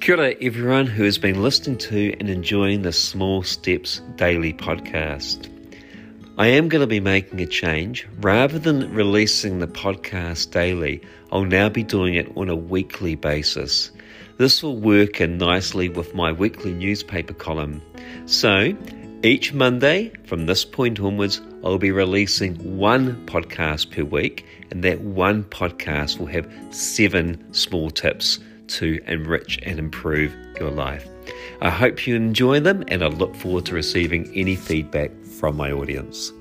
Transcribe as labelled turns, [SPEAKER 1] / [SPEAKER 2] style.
[SPEAKER 1] Kia ora, everyone who has been listening to and enjoying the Small Steps Daily podcast. I am going to be making a change. Rather than releasing the podcast daily, I'll now be doing it on a weekly basis. This will work in nicely with my weekly newspaper column. So, each Monday from this point onwards, I'll be releasing one podcast per week, and that one podcast will have seven small tips to enrich and improve your life. I hope you enjoy them, and I look forward to receiving any feedback from my audience.